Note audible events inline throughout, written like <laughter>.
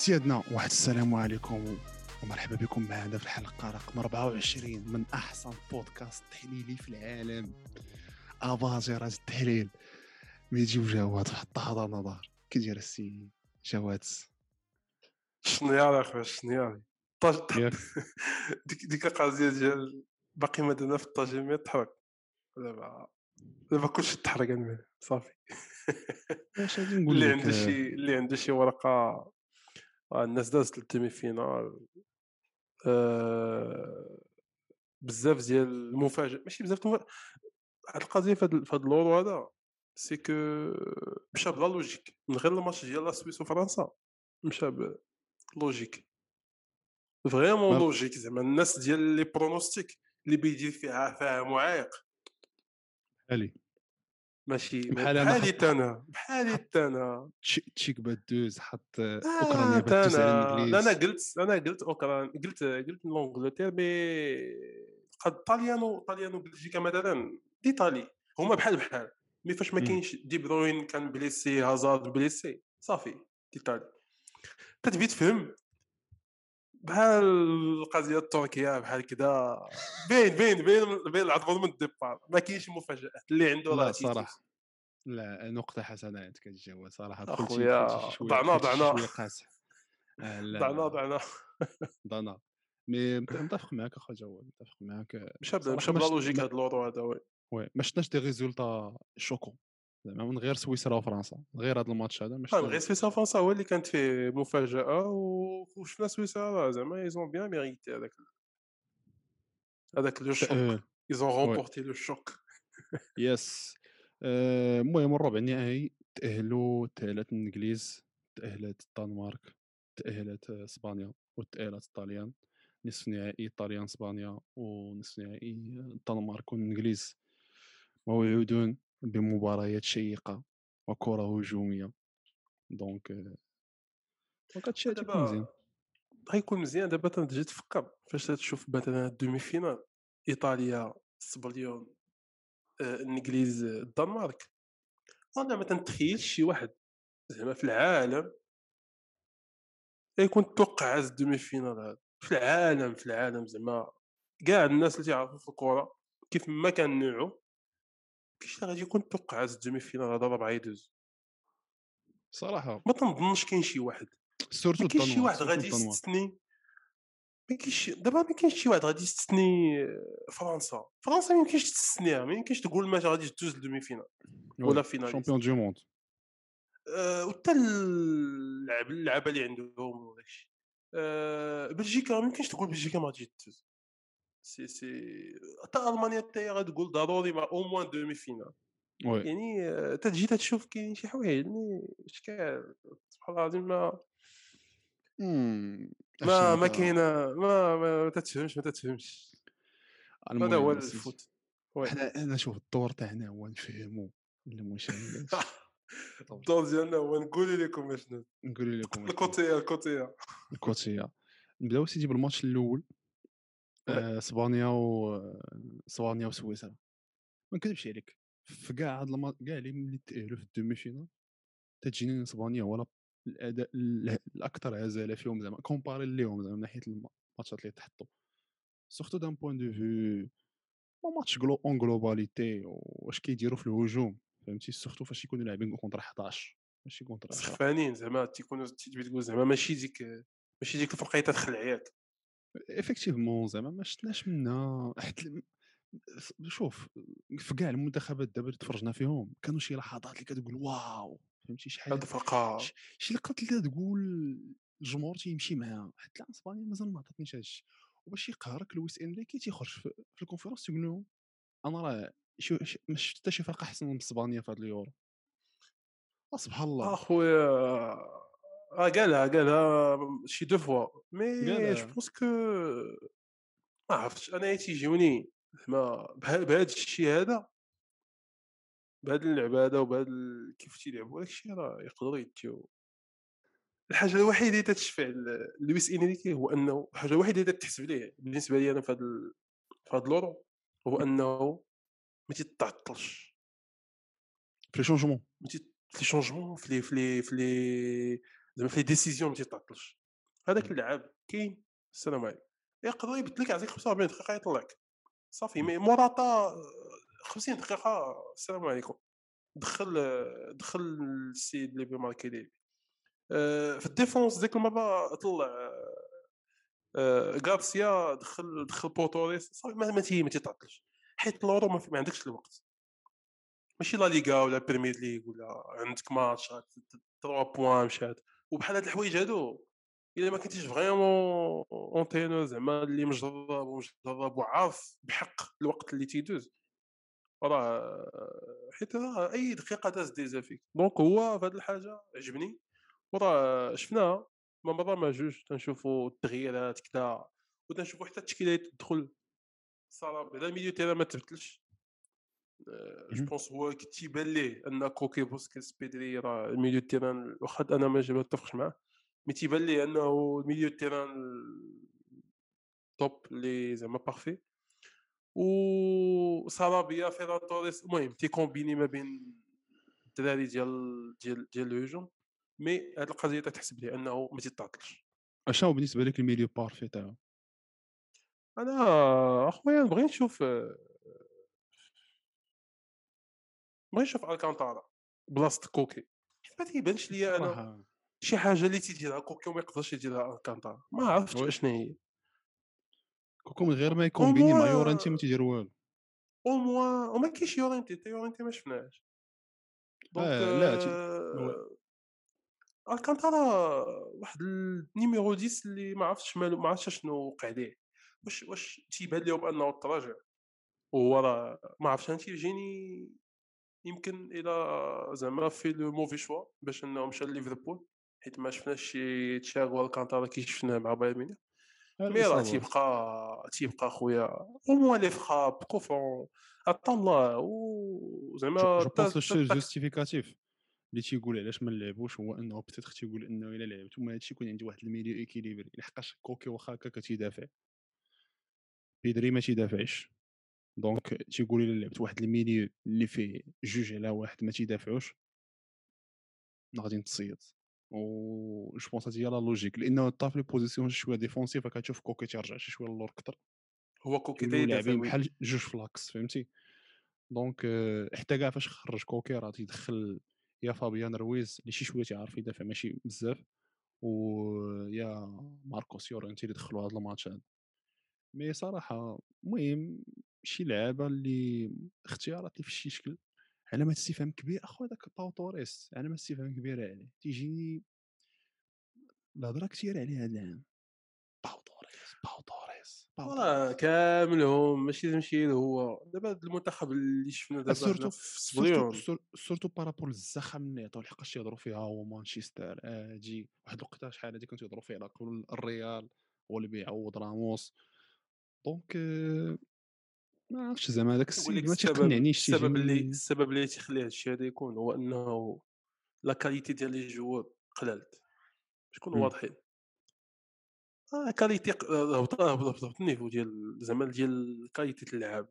سيادنا واحد السلام عليكم ومرحبا بكم معنا في الحلقة رقم 24 من أحسن بودكاست تحليلي في العالم. اباجره التحليل. ميجي وجواد حط هذا نظر كي داير السي جواد؟ شنو يا اخويا شنو يا ياك <laughs> ديك ديك القضية ديال باقي ما درنا في التجميع تحرك دابا دابا كلشي تحرق المهم صافي. <laughs> اللي عنده شي اللي عنده شي ورقة الناس دازت للديمي فينال آه، بزاف ديال المفاجئ ماشي بزاف المفاجئ هاد القضية في هاد اللورو هذا سي كو مشى بلا لوجيك من غير الماتش ديال لا سويس وفرنسا مشى بلوجيك فريمون لوجيك زعما الناس ديال لي برونوستيك اللي بيدير فيها فيها معايق. علي ماشي بحالي حط- حتى أنا بحالي حتى أنا. تشي- تشيك باد دوز حط اوكرانيا حتى باد دوز على أنا لا الانجليز أنا قلت أنا قلت أوكران قلت قلت لونجلتير مي قد طاليانو طاليانو بلجيكا مثلا ايطالي هما بحال بحال. مي فاش ما. كاينش دي بروين كان بليسي هازارد بليسي. صافي ايطالي تتبي تفهم؟ بحال القضية التركية بحال كذا باين باين باين باين العظم من ال départ. ما كاينش مفاجآت. اللي عنده لا راه. صراحة لا نقطة حسنة عندك الجواد صراحة. شوية ضعنا- ضعنا. ضعنا ضعنا ضعنا mais مت- متفق معاك اخو جواد متفق معاك. ما ب la logique هذا l'Euro هذا oui. oui ما شفناش des résultats choc. زعما من غير سويسرا وفرنسا من غير هذا الماتش هذا ما آه، شفنا غير سويسرا فرنسا هو اللي كانت فيه مفاجأة وشفنا سويسرا زعما ils ont bien mérité هذاك هذاك le choc ils ont remporté le choc yes المهم الربع النهائي تأهلوا تأهلت الإنجليز تأهلت الدنمارك تأهلت آه، إسبانيا وتأهلت الطليان نصف نهائي الطليان إسبانيا ونصف نهائي الدنمارك والإنجليز. موعودون بمباريات شيقة وكرة هجومية. donc آه، donc هادشي غادي يكون مزيان. غيكون مزيان. دابا تجي تفكر فاش تشوف مثلا ال demi-finale إيطاليا سبليون آه، الإنجليز آه، الدنمارك. أنا ما تنتخيلش شي واحد زعما في العالم يكون توقع هذا ال demi-finale هذا في العالم في العالم زعما كاع الناس اللي تيعرفوا في الكرة كيف ما كان نوعه اللي غادي يكون توقع ال demi-finale هذا ربعه يدوز. صراحة. ما تنظنش كاين شي واحد. surtout ما كاينش شي واحد غادي يستثني. ما كاينش دابا ما كاينش شي واحد غادي يستثني فرنسا. فرنسا ما يمكنش تستثنيها ما يمكنش تقول ما غاديش دوز ال demi-finale ولا finaliste. champion du monde. آه، وحتى اللعب اللعبة اللي عندهم وداكشي آه، بلجيكا ما يمكنش تقول بلجيكا ما غاديش تدوز. si si حتى المانيا حتى هي غتقول ضروري مع au moins demi-finale يعني تجي تشوف كاين شي حوايج اللي اشكال سبحان الله العظيم ما. ما ما كاينة ما ما تتفهمش ما تتفهمش هذا هو. ال foot. حنا أنا شوف الدور تاعنا هو نفهموا المشاهدات <laughs> الدور ديالنا هو نقول لكم اشنو نقول لكم الكوتية الكوتية. الكوتية. نبداو سيدي بالماتش الأول. إسبانيا و اسبانيا وسويسرا. ما نكذبش عليك في كاع هاد الما... كاع اللي ملي تأهلوا في الدومي فينال تجيني إسبانيا ولا الأداء ال- الاكثر عزالة فيهم زعما كومباري ليهم زعما من ناحية الماتشات اللي تحطوا. سورتو دان بوين دو فيو ما ماتش جلو اون جلوباليتي واش كيديروا في الهجوم فهمتي؟ سورتو فاش يكونوا لاعبين كونتر 11 ماشي contre 10 سخفانين زعما تيكونوا تقول زعما ماشي ديك ماشي ديك الفرقة تخلعياك effectivement زعما ما شفناش منها. ف- شوف في كاع المنتخبات دابا اللي تفرجنا فيهم كانوا شي لحظات اللي كتقول wow فهمتي؟ شي حاجة شي لقطات اللي تقول الجمهور تيمشي معاها. لا أسبانيا مازال ما عطاتنيش هادشي. وباش يقهرك لويس إنريكي تيخرج في, في ال conférence تيقول لهم أنا راه ما شفت حتى شي فرقة أحسن من أسبانيا في هذا اليورو. آه، سبحان الله. أخويا! آه قالها قالها شي deux fois mais. je pense que ما عرفتش أنا تيجيوني زعما بهذا الشيء هذا بهذا اللعبه هذا وبهذا كيف تيلعبوا داك الشيء راه يقدروا يديو. الحاجة الوحيدة اللي تتشفع لويس إنريكي هو أنه الحاجة الوحيدة اللي تحسب ليه بالنسبة لي أنا في هذا في هذا l'Euro هو أنه ما تيتعطلش. في les changements في les changements في لي في لي في لي زعما في décisions ما تيتعطلش هذاك. اللعاب كاين السلام عليكم. يقدر يبدل لك يعطيك 45 دقيقة يطلعك. صافي. mais موراتا 50 دقيقة السلام عليكم. دخل دخل السيد اللي ب marqué لي آه، في ال défense ديك المرة طلع آه، غارسيا دخل دخل باو توريس. صافي ما ما تي- ما تيتعطلش حيت l'Euro ما, ما عندكش الوقت. ماشي لا ليغا ولا بريمير ليغ ولا عندك ماتش 3 points مشات وبحال هاد الحوايج هادو إلا ما كنتيش vraiment entraîneur زعما اللي مجرب ومجرب وعارف بحق الوقت اللي تيدوز راه حيت راه أي دقيقة داز ديزا فيك. donc هو في هاد الحاجة عجبني وراه شفناها. ما مرة ما جوج تنشوفوا التغييرات كذا وتنشوفوا حتى التشكيلات تدخل. صراحة بعدا ال milieu terrain ما تبدلش. je اهم. pense هو تيبان ليه أن كوكي بوسكيتس بيدري راه ال milieu terrain واخا أنا ما متفقش معاه mais تيبان ليه أنه ال milieu terrain top اللي زعما parfait و سارابيا فيران توريس المهم تيكومبيني ما بين الدراري ديال ديال ديال الهجوم mais هاد القضية تحسب ليه أنه ما تيتعطلش. اشنو بالنسبة لك ال milieu parfait تاعو؟ أنا أخويا نبغي نشوف نبغي نشوف الكانتارا. بلاصة كوكي. ما تيبانش ليا أنا شي حاجة اللي تيديرها كوكي وما يقدرش يديرها الكانتارا. ما عرفتش oui. اشنا هي كوكي من غير ما يكومبيني مع يورنتي ما تيدير والو. au moins وما كاينش يورينتي حتى يورينتي ما شفناهاش. donc آه، لا، آه، الكانتارا واحد ال numéro 10 اللي ما عرفتش مالو ما عرفتش شنو وقع ليه. واش واش تيبان لهم أنه تراجع؟ وهو راه ما عرفتش أنا تيجيني يمكن إلى زعما في le mauvais choix باش انه مشى ليفربول حيت ما شفناش شي تياغو ألكانتارا كي شفناه مع بايرن ميونخ. مي راه. تيبقى تيبقى خويا أو موان لي فراب كوفون عطا الله وزعما جو بونس الشيء جوستيفيكاتيف اللي تيقول علاش ما نلعبوش هو انه بتيتر تيقول انه الا لعبت وما هادشي يكون عندي واحد الميليو ايكيليبري لحقاش كوكي واخا هكا كتيدافع بيدري ما تيدافعش دونك تيقول الا لعبت واحد الميليو اللي فيه جوج على واحد ما تيدافعوش غادي نتصيد. و je pense هادي هي la logique لأنه طاف les positions شوية défensif كتشوف كوكي تيرجع شي شوية للور كثر هو كوكي تيدافع. بحال جوج فلاكس فهمتي؟ donc آه، حتى كاع فاش خرج كوكي راه تيدخل يا فابيان رويز اللي شي شوية تيعرف يدافع ماشي بزاف. ويا ماركوس يورنتي اللي دخلوا هذا الماتش هذا mais صراحة المهم شي لعابه اللي اختيارات اللي في شي شكل علامات استفهام كبير اخو هذاك باو توريس علامات استفهام كبيره عليه تيجيني الهضرة كثير عليه هذا العام باو توريس باو توريس باو راه كاملهم ماشي تمشي له هو. دابا المنتخب اللي شفنا دابا surtout surtout surtout par rapport للزخم اللي عطاو لحقاش تيهضروا فيها هو مانشستر آجي واحد الوقيته شحال هادي كانوا تيهضروا فيه على قبل الريال هو اللي بيعوض راموس. donc آه، ما عرفتش زعما هذاك السيد ما تيقنعنيش السبب اللي السبب اللي تيخلي هادشي هذا يكون هو إنه la qualité ديال les joueurs قلالت مم. واضحين آه qualité ق- هبط ال niveau ديال زعما ديال qualité اللعاب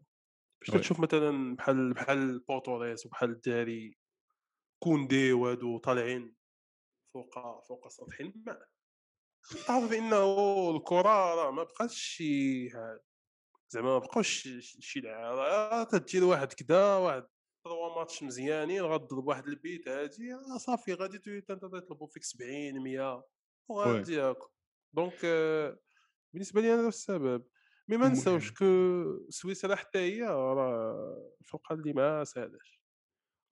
باش. تشوف مثلا بحال بحال باو توريس وبحال الدراري كوندي وهادو طالعين فوق فوق سطح الماء تعرف بانه الكرة راه ما بقاش شي حاجة. زعما ما بقاوش شي- شي شي لعاب راه تدير واحد كدا واحد trois matchs مزيانين غضرب واحد البيت هادي آه صافي غادي تنت- يطلبوا فيك 70 100 وغادي ياكل donc آه، بالنسبة لي أنا هذا السبب mais ما. نساوش كو سويسرا حتى هي راه فوق اللي ما ساهلاش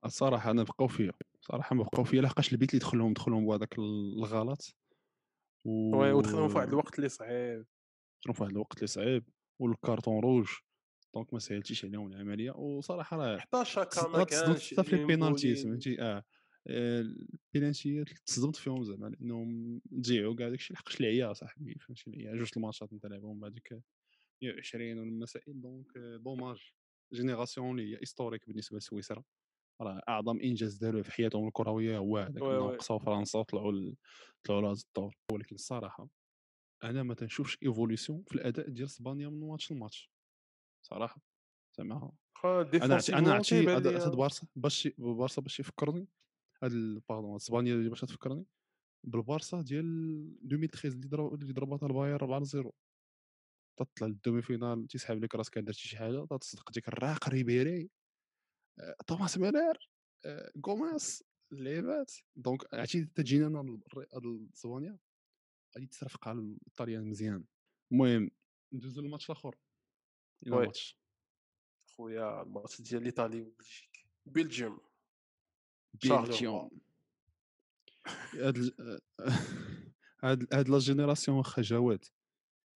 الصراحة أنا بقاو فيا صراحة ما بقاو فيا لحقاش البيت اللي دخلهم دخلهم بهذاك الغلط. و ودخلهم في واحد الوقت اللي صعيب. دخلهم في واحد الوقت اللي صعيب. وال carton rouge. donc ما سهلتيش عليهم العملية. وصراحة راه حتى شاكا ما كانش حتى في les penaltys إيمبولو. فهمتي؟ آه. آه، البينالتيات تصدمت فيهم زعما لأنهم ضيعوا كاع داكشي. لحقاش العيا صاحبي فهمتي العيا جوج الماتشات انت لعبهم بعدك 120 والمسائل. donc آه، dommage. génération اللي هي historique بالنسبة لسويسرا. راه أعظم إنجاز داروه في حياتهم الكروية هو هذاك انهم. قصاو فرنسا وطلعوا طلعوا لهذا الدور. ولكن الصراحة أنا ما تنشوفش évolution في الأداء ديال إسبانيا من ماتش لماتش صراحة زعما أنا عرفتي أنا تيبان هاد هاد بارسا باش بارسا باش يفكرني هاد pardon إسبانيا اللي باش تفكرني بالبارسا ديال 2013 اللي ضرب اللي ضربتها الباير 4-0 تطلع لل demi-finale تيسحب لك راسك درتي شي حاجة تتصدق ديك الراق ريبيري آه، توماس ميلر آه، غوميس اللعيبات دونك عرفتي تجينا أنا هاد الصوانيه غادي ترافق على الطليان مزيان. المهم ندوزو للماتش الأخر. إلى وي. ماتش خويا الماتش ديال ايطالي وبلجيك بلجيوم. بيلجيوم هاد <laughs> هاد هاد لا جينيراسيون واخا جواد.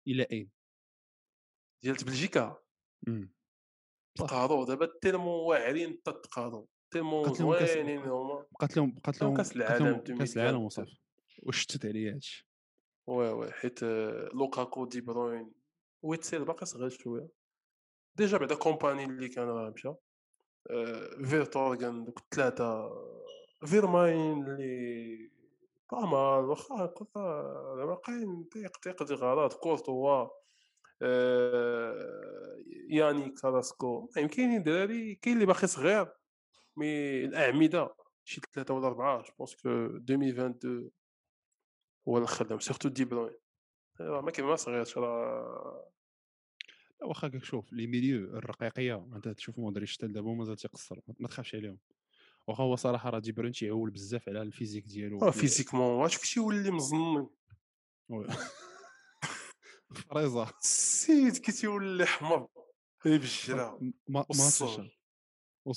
إلى أين؟ ديال بلجيكا. تقادو دابا تيلمون واعرين تتقادو تيلمون زوينين هما. بقات لهم بقات لهم كاس العالم كاس العالم 2022. وصافي. وشتت عليا هادشي؟ وي وي حيت آه، لوكاكو دي بروين ويتسيل باقي صغير شوية. ديجا بعدا كومباني اللي كان راه مشى آه، فيرتورغن دوك الثلاثه فيرماين اللي بامال واخا هكا زعما باقيين تيق تيق دي غلط كورتوا يانيك كاراسكو. كاينين دراري كاين اللي باقي صغير mais الأعمدة شي ثلاثة ولا اربعه je pense que 2022 هو اللي خدام surtout دي بروين راه ما كاين ما صغيرش راه واخا شوف les milieux الرقيقية انت تشوف مودريتش حتى دابا مازال تيقصر ما ما تخافش عليهم. واخا هو صراحة راه دي بروين تيعول بزاف على ال physique ديالو آه physiquement واش كلشي يولي مزنن وي. <laughs> فريزا السيد كي تيولي حمر. بالجرا. ما ما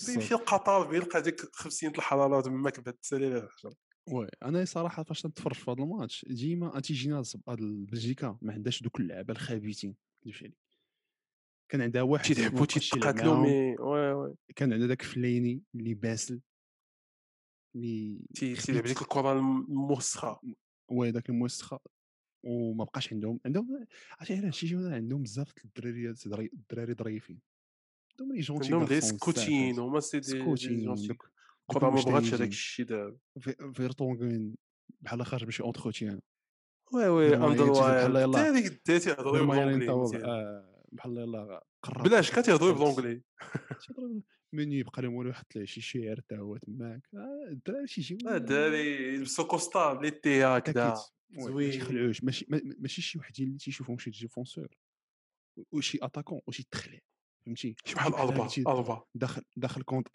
يمشي لقطر بيلقى ديك 50 الحراره تماك بعد السليله الحجر وي أنا صراحة فاش نتفرج في هذا الماتش ديما تيجينا بلجيكا ما عندهاش دوك اللعابه الخبيثين كنمشي عليك كان عندها واحد تيلعبوا تيتقاتلوا. مي وي وي. كان عندنا داك فليني اللي باسل اللي. تيلعب ديك الكرة الموسخة. وي داك الموسخة. وما بقاش عندهم عندهم عرفتي علاش؟ تيجيونا عندهم بزاف دري- الدراري ظريفين عندهم لي جونتي عندهم دي سكوتين هما سي دي سكوتين الكره ما بغاتش هذاك. الشيء دابا في- فيرتونغن بحال خارج بشي اونتروتيان وي وي اندر يلاه. حتى هذيك داتي فيرماين بالونجلي بحال يلاه قرب بلاش قربت. بالونجلي تيهضروا من يبقى لهم والو يحط ليه شي شعر حتى هو تماك الدراري تيجيو آه، الدراري يلبسوا كوستار لي تي هكذا زوين. ما تيخلعوش ماشي ما- ما- ماشي شي وحدين اللي تيشوفهم شي ديفونسور وشي اتاكون وشي تخلع فهمتي شي بحال البا البا داخل داخل كونت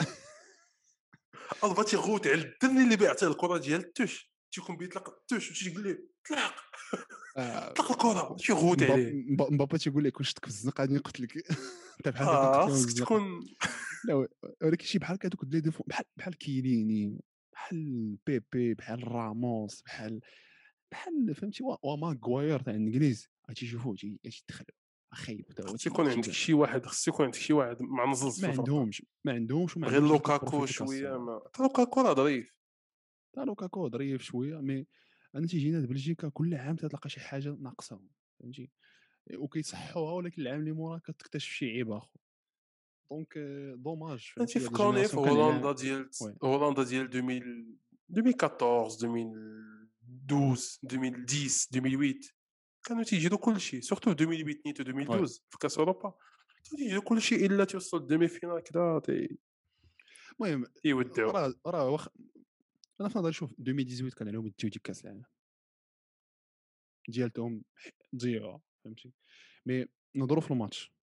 البا تيغوت على الدري اللي بيعطيه الكرة ديال التوش تيكون بيطلق التوش وتيقول ليه طلق. آه، <laughs> طلق الكرة تيغوت عليه. مبا- مبابا تيقول لك واش تك في الزنقه غادي نقتلك انت بحال هكا خصك تكون <laughs> لا ولكن شي بحال هكا دوك لي ديفون بحال بحال كيليني بحال بيبي بحال راموس بحال بحال فهمتي وا- وماغواير تاع الإنجليز. غتيشوفوه تي- تيدخلوا خايب هو خص يكون عندك شي واحد خص يكون عندك شي واحد معنزز ما في الفرقه عندهمش ما عندهمش وما غير لوكاكو. شوية ما لوكاكو راه ظريف. تا لوكاكو ظريف شوية مي أنا تيجينا بلجيكا كل عام تلقى شي حاجة ناقصة فهمتي؟ وكيصحوها ولكن العام اللي موراه كتكتشف شي عيب آخر. donc dommage انت فهمتي؟ فكروني في هولندا ديال. هولندا ديال 2000 2014 2012 2010 2008 كانوا تيجيروا كلشي surtout في 2008 نيت و 2012 في كاس أوروبا. تيجيروا كلشي إلا توصل ال demi-finale كذا تي- المهم تيودعوا راه راه واخ أنا في نظري شوف 2018 كان عليهم يديو ديك كاس العالم. ديالتهم ضيعوها فهمتي؟ مي نهضروا في الماتش.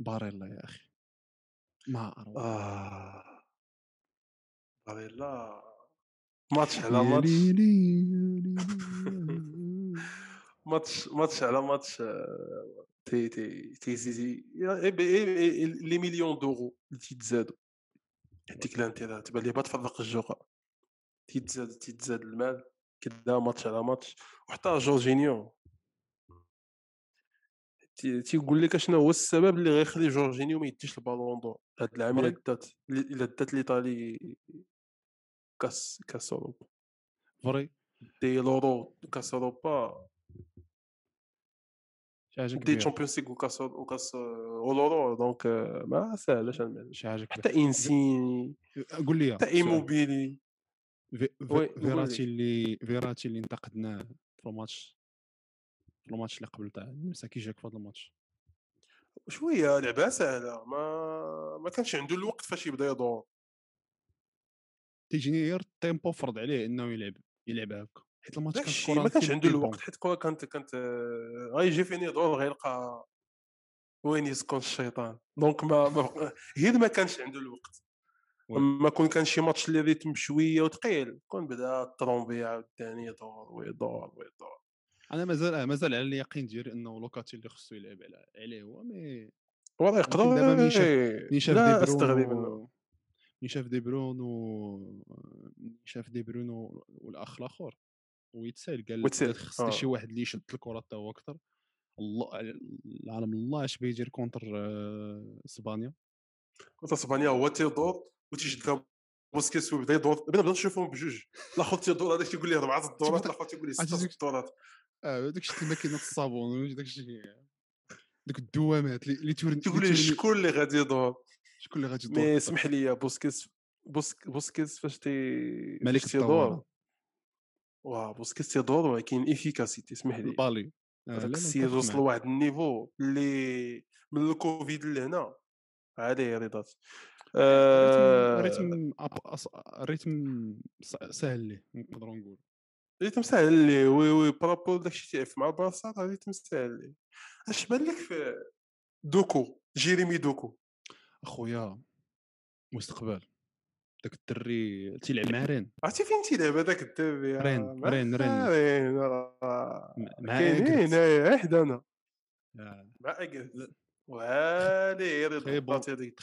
باريلا يا أخي. ما أروع. آه. لا ماتش على ماتش. <laughs> ماتش ماتش على ماتش آه، تي تي تي تي يا- إيه إيه- إيه- لي مليون دورو اللي تيتزادوا هذيك الانتيرا تبان لي بتفرق الجوغا تيتزاد تيتزاد المال كدا ماتش على ماتش. وحتى جورجينيو. تي- تيقول لك أشنو هو السبب اللي غيخلي جورجينيو ما يديش البالون دور؟ هاد العام الا. دات إلا دات ليطالي كاس كاس أوروبا. فري دي لورو كاس أوروبا. شي حاجة دي كبيرة. تشامبيونز ليغ وكاس وكاس اولورو دونك ما ساهلاش شي حاجة كبيرة. حتى إنسيني. قول لي حتى. إيموبيلي. فيراتي لي. اللي فيراتي اللي انتقدناه في الماتش. في الماتش اللي قبل تاع النمسا كي جاك في هذا الماتش. شوية لعبة سهلة. ما ما كانش عنده الوقت فاش يبدا يدور. تيجيني غير ال tempo فرض عليه إنه يلعب يلعب هكا. حيت الماتش كانت الشيء ما كانش عنده الوقت. حيت الكره كانت كانت آه، غيجي فين يدور غيلقى وين يسكن الشيطان. دونك ما, ما غير ما كانش عنده الوقت. أما كون كان شي ماتش اللي ريتم شوية وثقيل كون بدأ الطرومبي عاوتاني يدور ويدور ويدور. أنا مازال آه، مازال على اليقين ديالي إنه لوكاتي اللي خصو يلعب عليه هو مي والله يقدر دابا مين شاف مين شاف لا دي أستغرب منه. مين شاف دي برونو مين شاف دي برونو والأخ الآخر. ويتسال قال ويتسال، قال خص شي آه. واحد اللي يشد الكره حتى هو أكثر. الله العالم الله اش بيدير كونتر آه، إسبانيا. كنت إسبانيا هو تيدور وتيشد بوسكيس ويبدا يدور بدا بدا نشوفهم بجوج. الآخر تيدور هذاك تيقول لي أربعة الدورات الآخر تيقول لي ستة ديك- الدورات. آه داك الشيء ماكينة الصابون داك الشيء دوك الدوامات اللي تورن تيقول لي شكون اللي غادي يدور؟ شكون اللي غادي يدور مي؟ اسمح لي بوسكيس بوسك بوسكيس فاش تي ملك تيدور. واه بوسكيس تيدور ولكن efficacité اسمح لي البالي هذاك السيد وصل. لواحد ال niveau اللي من الكوفيد لهنا عليه رضات ال rythme س- سهل ليه نقدروا نقول rythme ساهل ليه oui oui par rapport داكشي تيعرف مع البارسا راه rythme ساهل ليه اش بان لك في دوكو جيريمي دوكو اخويا مستقبل داك الدري تيلعب مع رين. عرفتي فين تيلعب هذاك الدري؟ رين، رين، رين. رين. مع كاينين. هنايا حدانا مع وهادي bon عرفتي هذيك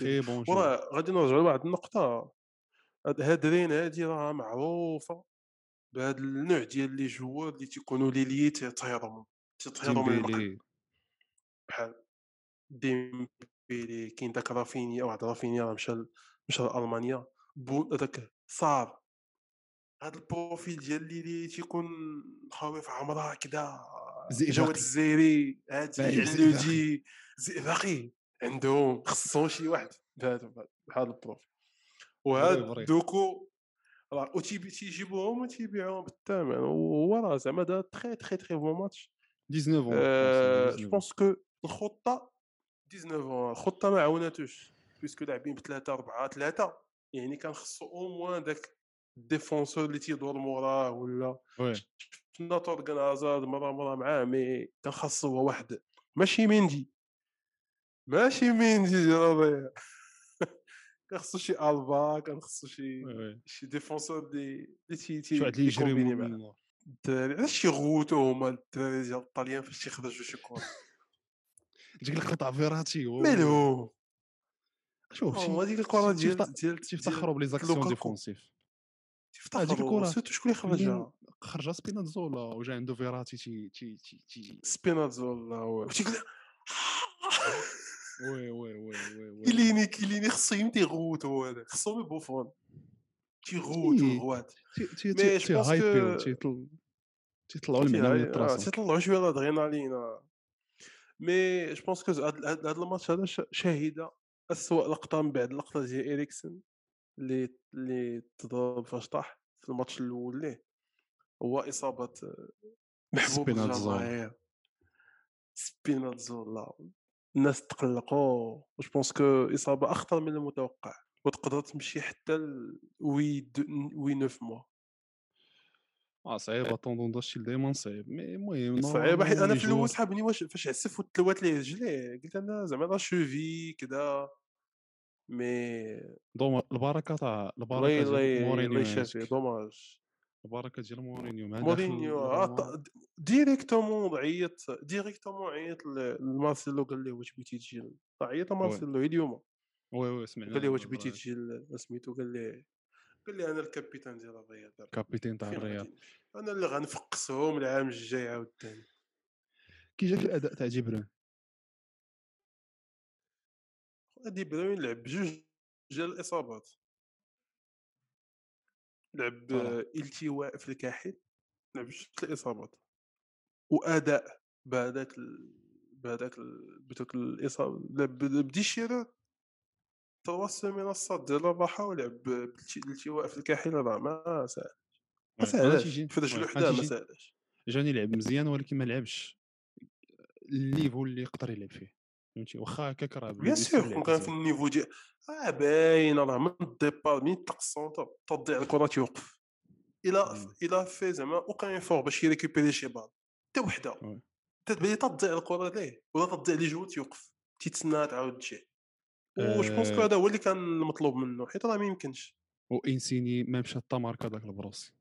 وراه غادي نرجعوا لواحد النقطة. هاد رين هادي راه معروفة بهاد النوع ديال les joueurs اللي تيكونوا ليليي تيطيروا تيطيروا من بحال ديمبيلي كاين داك رافينيا واحد رافينيا راه مشى مشى لألمانيا. bon هذاك صار هاد ال profil ديال l'ailier تيكون خاوي عمرها كدا زئبقي. جواد الزيري هاد باين علودي زئبقي. عندهم خصهم شي واحد بهذا بهذا ال profil. وهاد. دوكو راه تيجيبوهم وتيبيعوهم بالثمن. وهو راه زعما دا très très très bon match. 19 ans آه، je pense que الخطة 19 الخطة ما عاوناتوش puisque لاعبين بثلاثه اربعه ثلاثة يعني كان خصو au moins داك ال défenseur اللي تيدور موراه ولا شفنا تورغان هازارد مرة مرة معاه mais كان خاصو هو واحد ماشي ميندي ماشي ميندي يا ربيع <laughs> كان خصو شي البا كان خصو شي شي défenseur اللي اللي تي تي واحد اللي يجري الدراري علاش تيغوتو هما الدراري ديال الطاليان فاش تيخرجوا شي كرة؟ <laughs> ديك القطع فيراتي مالو شوف هذيك الكرة ديال ديال تيفتخروا ب les actions. défensives. هذيك تيفتخروا الكرة سيرتو شكون اللي خرجها خرج؟ سبينازولا وجا عنده فيراتي تي تي تي تي. سبينازولا وتيقول oui oui oui oui oui <laughs> كيليني كيليني خصو يمتي يغوت هو هذا خصو بوفون. تيغوت mais je pense تيطل تيطلعوا آه، راسهم تيطلعوا شوية الأدرينالين آه. mais je pense que هاد الماتش هذا ش- شاهد اسوء لقطة من بعد اللقطة ديال اريكسن اللي اللي تضرب فاش طاح في الماتش الأول ليه هو إصابة محبوب. الجماهير سبيناتزولا الناس تقلقوا. je pense que إصابة أخطر من المتوقع. وتقدر تمشي حتى ل oui oui neuf mois. آه صعيب tendon d'Achille دايما صعيب. mais المهم صعيب حيت أنا في الأول سحابني واش فاش عسف وتلوات ليه رجليه قلت أنا زعما لا شوفي كذا مي دوما البركة تاع البركة ديال مورينيو. dommage. البركة ديال مورينيو مع مورينيو directement عيط directement عيط لمارسيلو قال له واش بغيتي تجي عيط لمارسيلو اليوم. oui oui سمعنا قال لي واش بغيتي. تجي سميتو قال لي قال لي أنا ال capitaine ديال الرياض capitaine تاع الرياض؟ أنا اللي غنفقسهم العام الجاي عاوتاني كي جاك الأداء تاع جبران؟ دي بروين لعب بجوج ديال الإصابات. لعب التواء في الكاحل لعب بجوج الإصابات. وأداء بهذاك ال... بهذاك ال... الإصابة لعب بدي شيرو سيمين الصاد ديال الراحه ولعب بالتي- الالتواء في الكاحل راه ما سهل ما. حداه غادي ما سهلاش جاني لعب مزيان ولكن ما لعبش. الليفو اللي يقدر يلعب فيه فهمتي؟ واخا هكاك راه بيان سور كون كان في النيفو ديال آه باين راه من الديبار من يطلق السونتر تضيع الكرة تيوقف. إمم. الا في زعما أوكان ايفور باش يريكوبيري شي بال. حتى وحدة. تتبان تضيع الكرة ليه؟ ولا تضيع لي جو تيوقف. تيتسناها تعاود تجي. وش بونسكو آآ هذا هو اللي كان المطلوب منه؟ حيت راه ما يمكنش. وإنسيني ما مشى حتى ماركا داك البروسي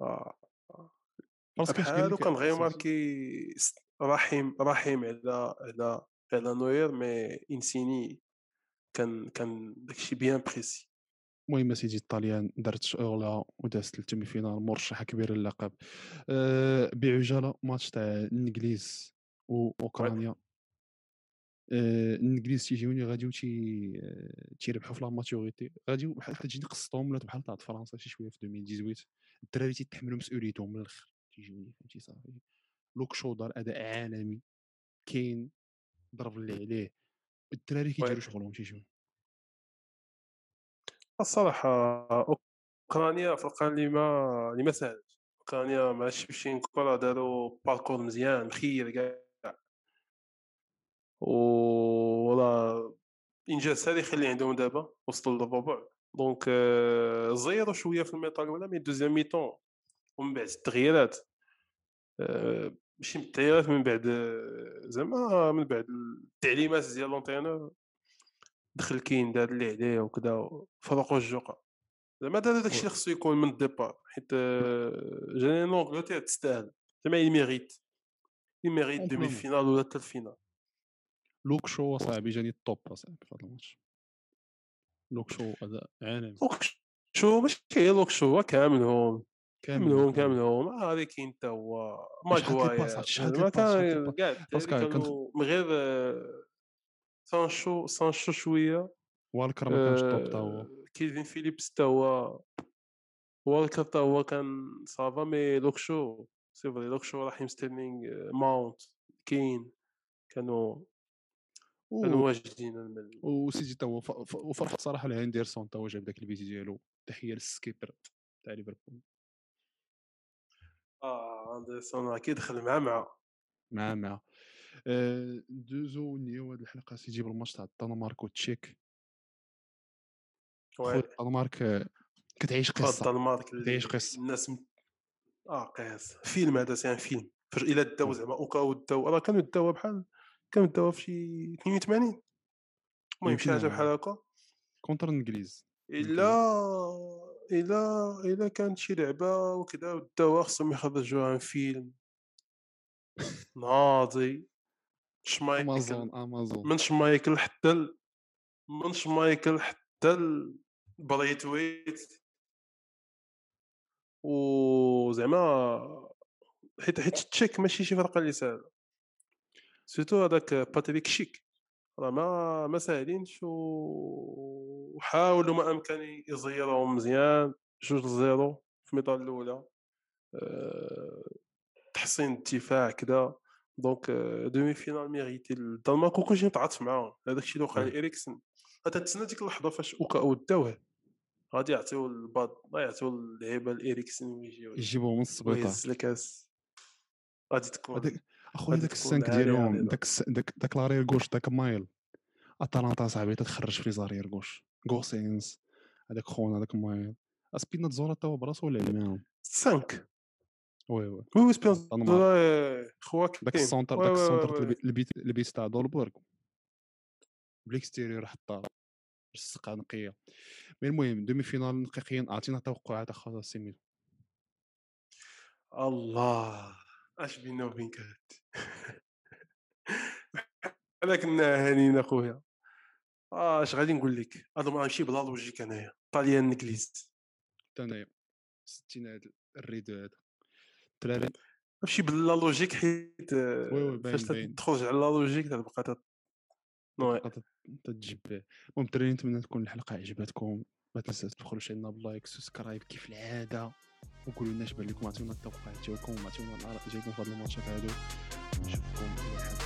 آه. باسكو بحالو لك كان غير؟ ماركي رحيم رحيم على على على نوير مي إنسيني كان كان داكشي bien précis. المهم اسيدي الطاليان دارت شغلها ودازت لل demi-finale مرشحة كبيرة للقب أه بعجالة ماتش تاع الإنجليز واوكرانيا الانجليز تيجيوني غاديو تي آه، تيربحوا في la maturité. غاديو بحال تجيني قصتهم ولا بحال طاعت فرنسا شي شوية في 2018 الدراري تيتحملوا مسؤوليتهم من الآخر تيجيوني فهمتي صافي. لوك شو دار أداء عالمي كاين ضرب اللي عليه الدراري كيديروا. شغلهم تيجيو الصراحة أوكرانيا فرقة اللي ما اللي ما ساهلش أوكرانيا مع شي كره داروا parcours مزيان مخير كاع. وراه انجاز تاريخي اللي عندهم دابا وصلوا للربع donc زيروا شوية في ال mi-temps الأولى mais deuxième mi-temps ومن بعد التغييرات. آه، ماشي من التغييرات من بعد زعما من بعد التعليمات ديال l'entraîneur دخل كاين دار اللي عليه وكذا فرقوا الجوقة. زعما هذا داكشي اللي خصو يكون من ال départ حيت généralement l'Angleterre تستاهل. زعما ils méritent ils méritent demi. finale ولا حتى ال finale. لوك شو صاحبي جاني ال top صاحبي في هذا الماتش. لوك شو أداء عالمي. لوك شو ماشي لوك شو كاملهم كامل كاملهم كاملهم آه، هذا كاين حتى هو باس، شحال ديال كان من غير آه، سانشو سانشو شوية. والكر ما كانش top حتى هو آه، كيلفين فيليبس حتى هو والكر حتى هو كان ça va mais لوك شو c'est vrai لوك شو رحيم ستيرلينغ آه، ماونت كين. كانوا واجدين المل وسيدي هو ف- وفرحت صراحة لهندرسون حتى هو جاب داك البيتي ديالو تحية للسكيبر تاع ليفربول. آه اندرسون راه كيدخل مع مع مع مع آه، دوزو نيو هاد الحلقة سيدي بالماتش تاع الدنمارك والتشيك. الدنمارك كتعيش قصة الدنمارك اللي تعيش قصة. الناس م... آه قياس. فيلم هذا سي ان فيلم إلا داو. زعما اوكاو داو راه كانوا داوها بحال كانوا داوها في شي 82 المهم شي حاجة. بحال هكا كونتر الانجليز إلا إلا إلا كانت شي لعبة وكذا وداوها خصهم يخرجوها عن فيلم. ناضي. شمايكل أمازون أمازون. من شمايكل حتى. من شمايكل حتى ال- بريتويت وزعما حيت حيت تشيك ماشي شي فرقة اللي ساهلة. surtout هذاك باتريك شيك. راه ما ما ساهلينش وحاولوا ما أمكن يزيروهم مزيان. جوج zéro في ال mi-temps الأولى. آه، تحسين الدفاع كذا donc demi-finale mérité الدنمارك وكلشي متعاطف معاهم. هذاك الشيء اللي وقع oui. لإريكسن تنتسنى ديك اللحظة فاش au cas où داوه غادي يعطيو الباد يعطيو اللعيبة لإريكسن ويجيو يجيبوه من السبيطار. ويهز الكاس. غادي تكون. اخويا داك تكون السانك ديالهم. داك داك داك لارير غوش داك مايل. أتلانتا صاحبي تتخرج في ليزارير غوش. غوسينز هذاك خونا هذاك مايل. اسبينا تزورا تا هو براسو ولا معاهم 5 وي وي. وي وي سبيونس الدنمارك. خوا داك. السونتر داك السونتر البيت البيت تاع دولبورغ. بالاكستيريور حتى السقه نقية. مي المهم دومي فينال نقيقيا عطينا توقعات اخا سيمي الله. أش بينا وبينك هاد أنا <laughs> كنا هانيين أخويا آه أش غادي نقول لك؟ هذا ما نمشي بلا logique أنايا. طاليان انجليز حتى أنايا؟ ستين هاد الريد هذا. الدراري نمشي بلا logique حيت آه، فاش. تخرج على la logique تبقى تت- تتجيب المهم الدراري نتمنى تكون الحلقة عجبتكم. ما تنساوش تدخلوا شينا ب like subscribe كيف العادة. وقولوا لنا بان لكم عطيونا التوقعات. ديالكم وعطيونا الأراء. ديالكم في هاد الماتشات هادو نشوفكم إلى حد